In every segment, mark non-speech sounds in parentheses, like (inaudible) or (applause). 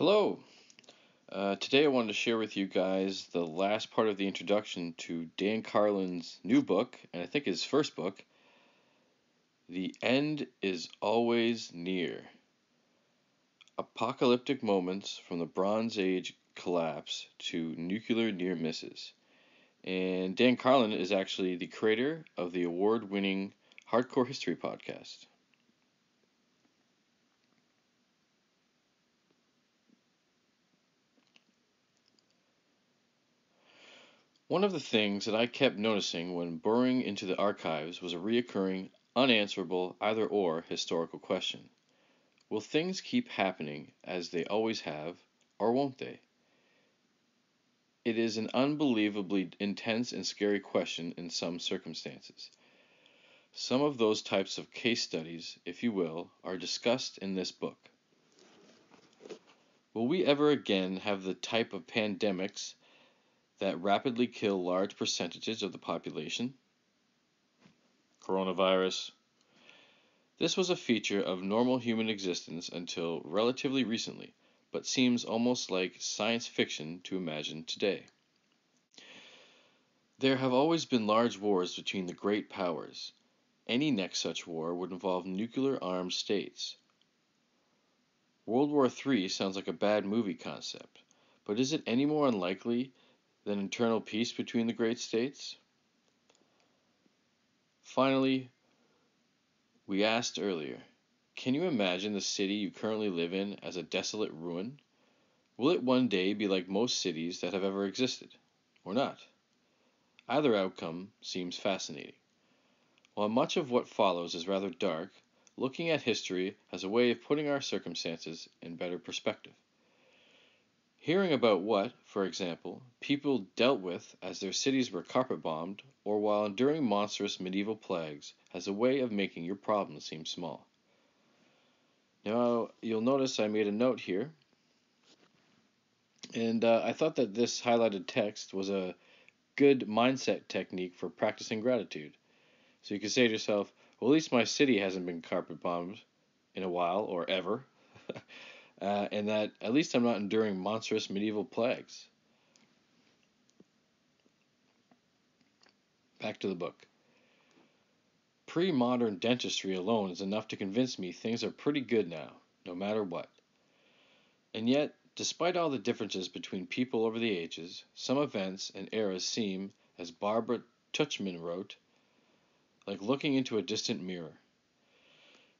Hello. Uh, today I wanted to share with you guys the last part of the introduction to Dan Carlin's new book, and I think his first book, The End is Always Near. Apocalyptic Moments from the Bronze Age Collapse to Nuclear Near Misses. And Dan Carlin is actually the creator of the award winning Hardcore History podcast. One of the things that I kept noticing when burrowing into the archives was a reoccurring, unanswerable, either or historical question. Will things keep happening as they always have, or won't they? It is an unbelievably intense and scary question in some circumstances. Some of those types of case studies, if you will, are discussed in this book. Will we ever again have the type of pandemics that rapidly kill large percentages of the population. Coronavirus. This was a feature of normal human existence until relatively recently, but seems almost like science fiction to imagine today. There have always been large wars between the great powers. Any next such war would involve nuclear armed states. World War III sounds like a bad movie concept, but is it any more unlikely than internal peace between the great states? Finally, we asked earlier can you imagine the city you currently live in as a desolate ruin? Will it one day be like most cities that have ever existed, or not? Either outcome seems fascinating. While much of what follows is rather dark, looking at history has a way of putting our circumstances in better perspective. Hearing about what, for example, people dealt with as their cities were carpet bombed or while enduring monstrous medieval plagues has a way of making your problems seem small. Now, you'll notice I made a note here, and uh, I thought that this highlighted text was a good mindset technique for practicing gratitude. So you can say to yourself, well, at least my city hasn't been carpet bombed in a while or ever. (laughs) uh, and that at least I'm not enduring monstrous medieval plagues. Back to the book. Pre modern dentistry alone is enough to convince me things are pretty good now, no matter what. And yet, despite all the differences between people over the ages, some events and eras seem, as Barbara Tuchman wrote, like looking into a distant mirror.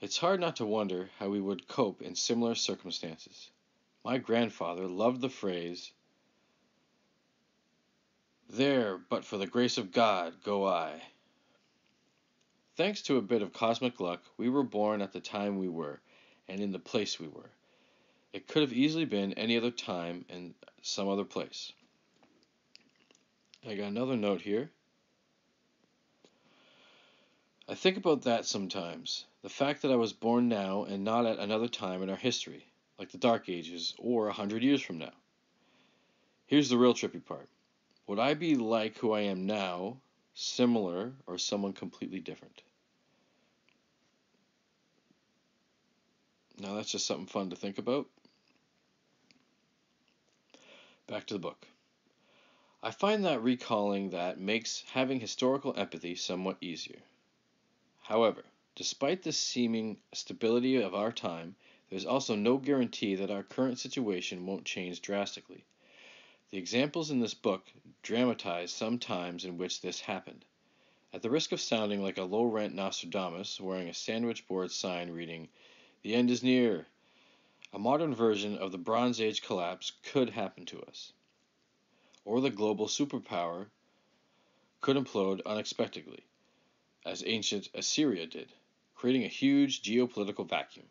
It's hard not to wonder how we would cope in similar circumstances. My grandfather loved the phrase, There, but for the grace of God, go I. Thanks to a bit of cosmic luck, we were born at the time we were, and in the place we were. It could have easily been any other time and some other place. I got another note here. I think about that sometimes. The fact that I was born now and not at another time in our history, like the Dark Ages or a hundred years from now. Here's the real trippy part. Would I be like who I am now, similar, or someone completely different? Now that's just something fun to think about. Back to the book. I find that recalling that makes having historical empathy somewhat easier. However, despite the seeming stability of our time, there is also no guarantee that our current situation won't change drastically. The examples in this book dramatize some times in which this happened. At the risk of sounding like a low rent Nostradamus wearing a sandwich board sign reading, The end is near, a modern version of the Bronze Age collapse could happen to us. Or the global superpower could implode unexpectedly as ancient Assyria did, creating a huge geopolitical vacuum.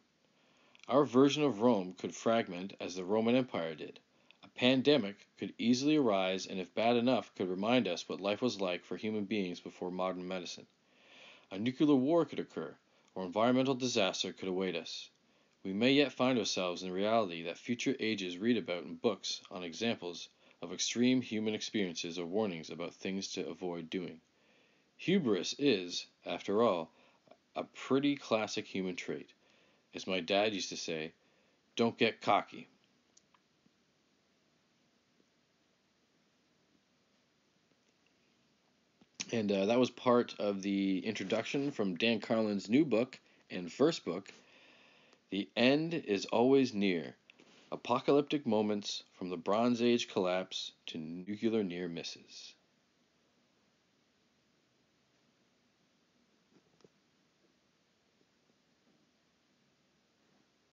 Our version of Rome could fragment as the Roman Empire did. A pandemic could easily arise and, if bad enough, could remind us what life was like for human beings before modern medicine. A nuclear war could occur, or environmental disaster could await us. We may yet find ourselves in reality that future ages read about in books on examples of extreme human experiences or warnings about things to avoid doing. Hubris is, after all, a pretty classic human trait. As my dad used to say, don't get cocky. And uh, that was part of the introduction from Dan Carlin's new book and first book, The End is Always Near Apocalyptic Moments from the Bronze Age Collapse to Nuclear Near Misses.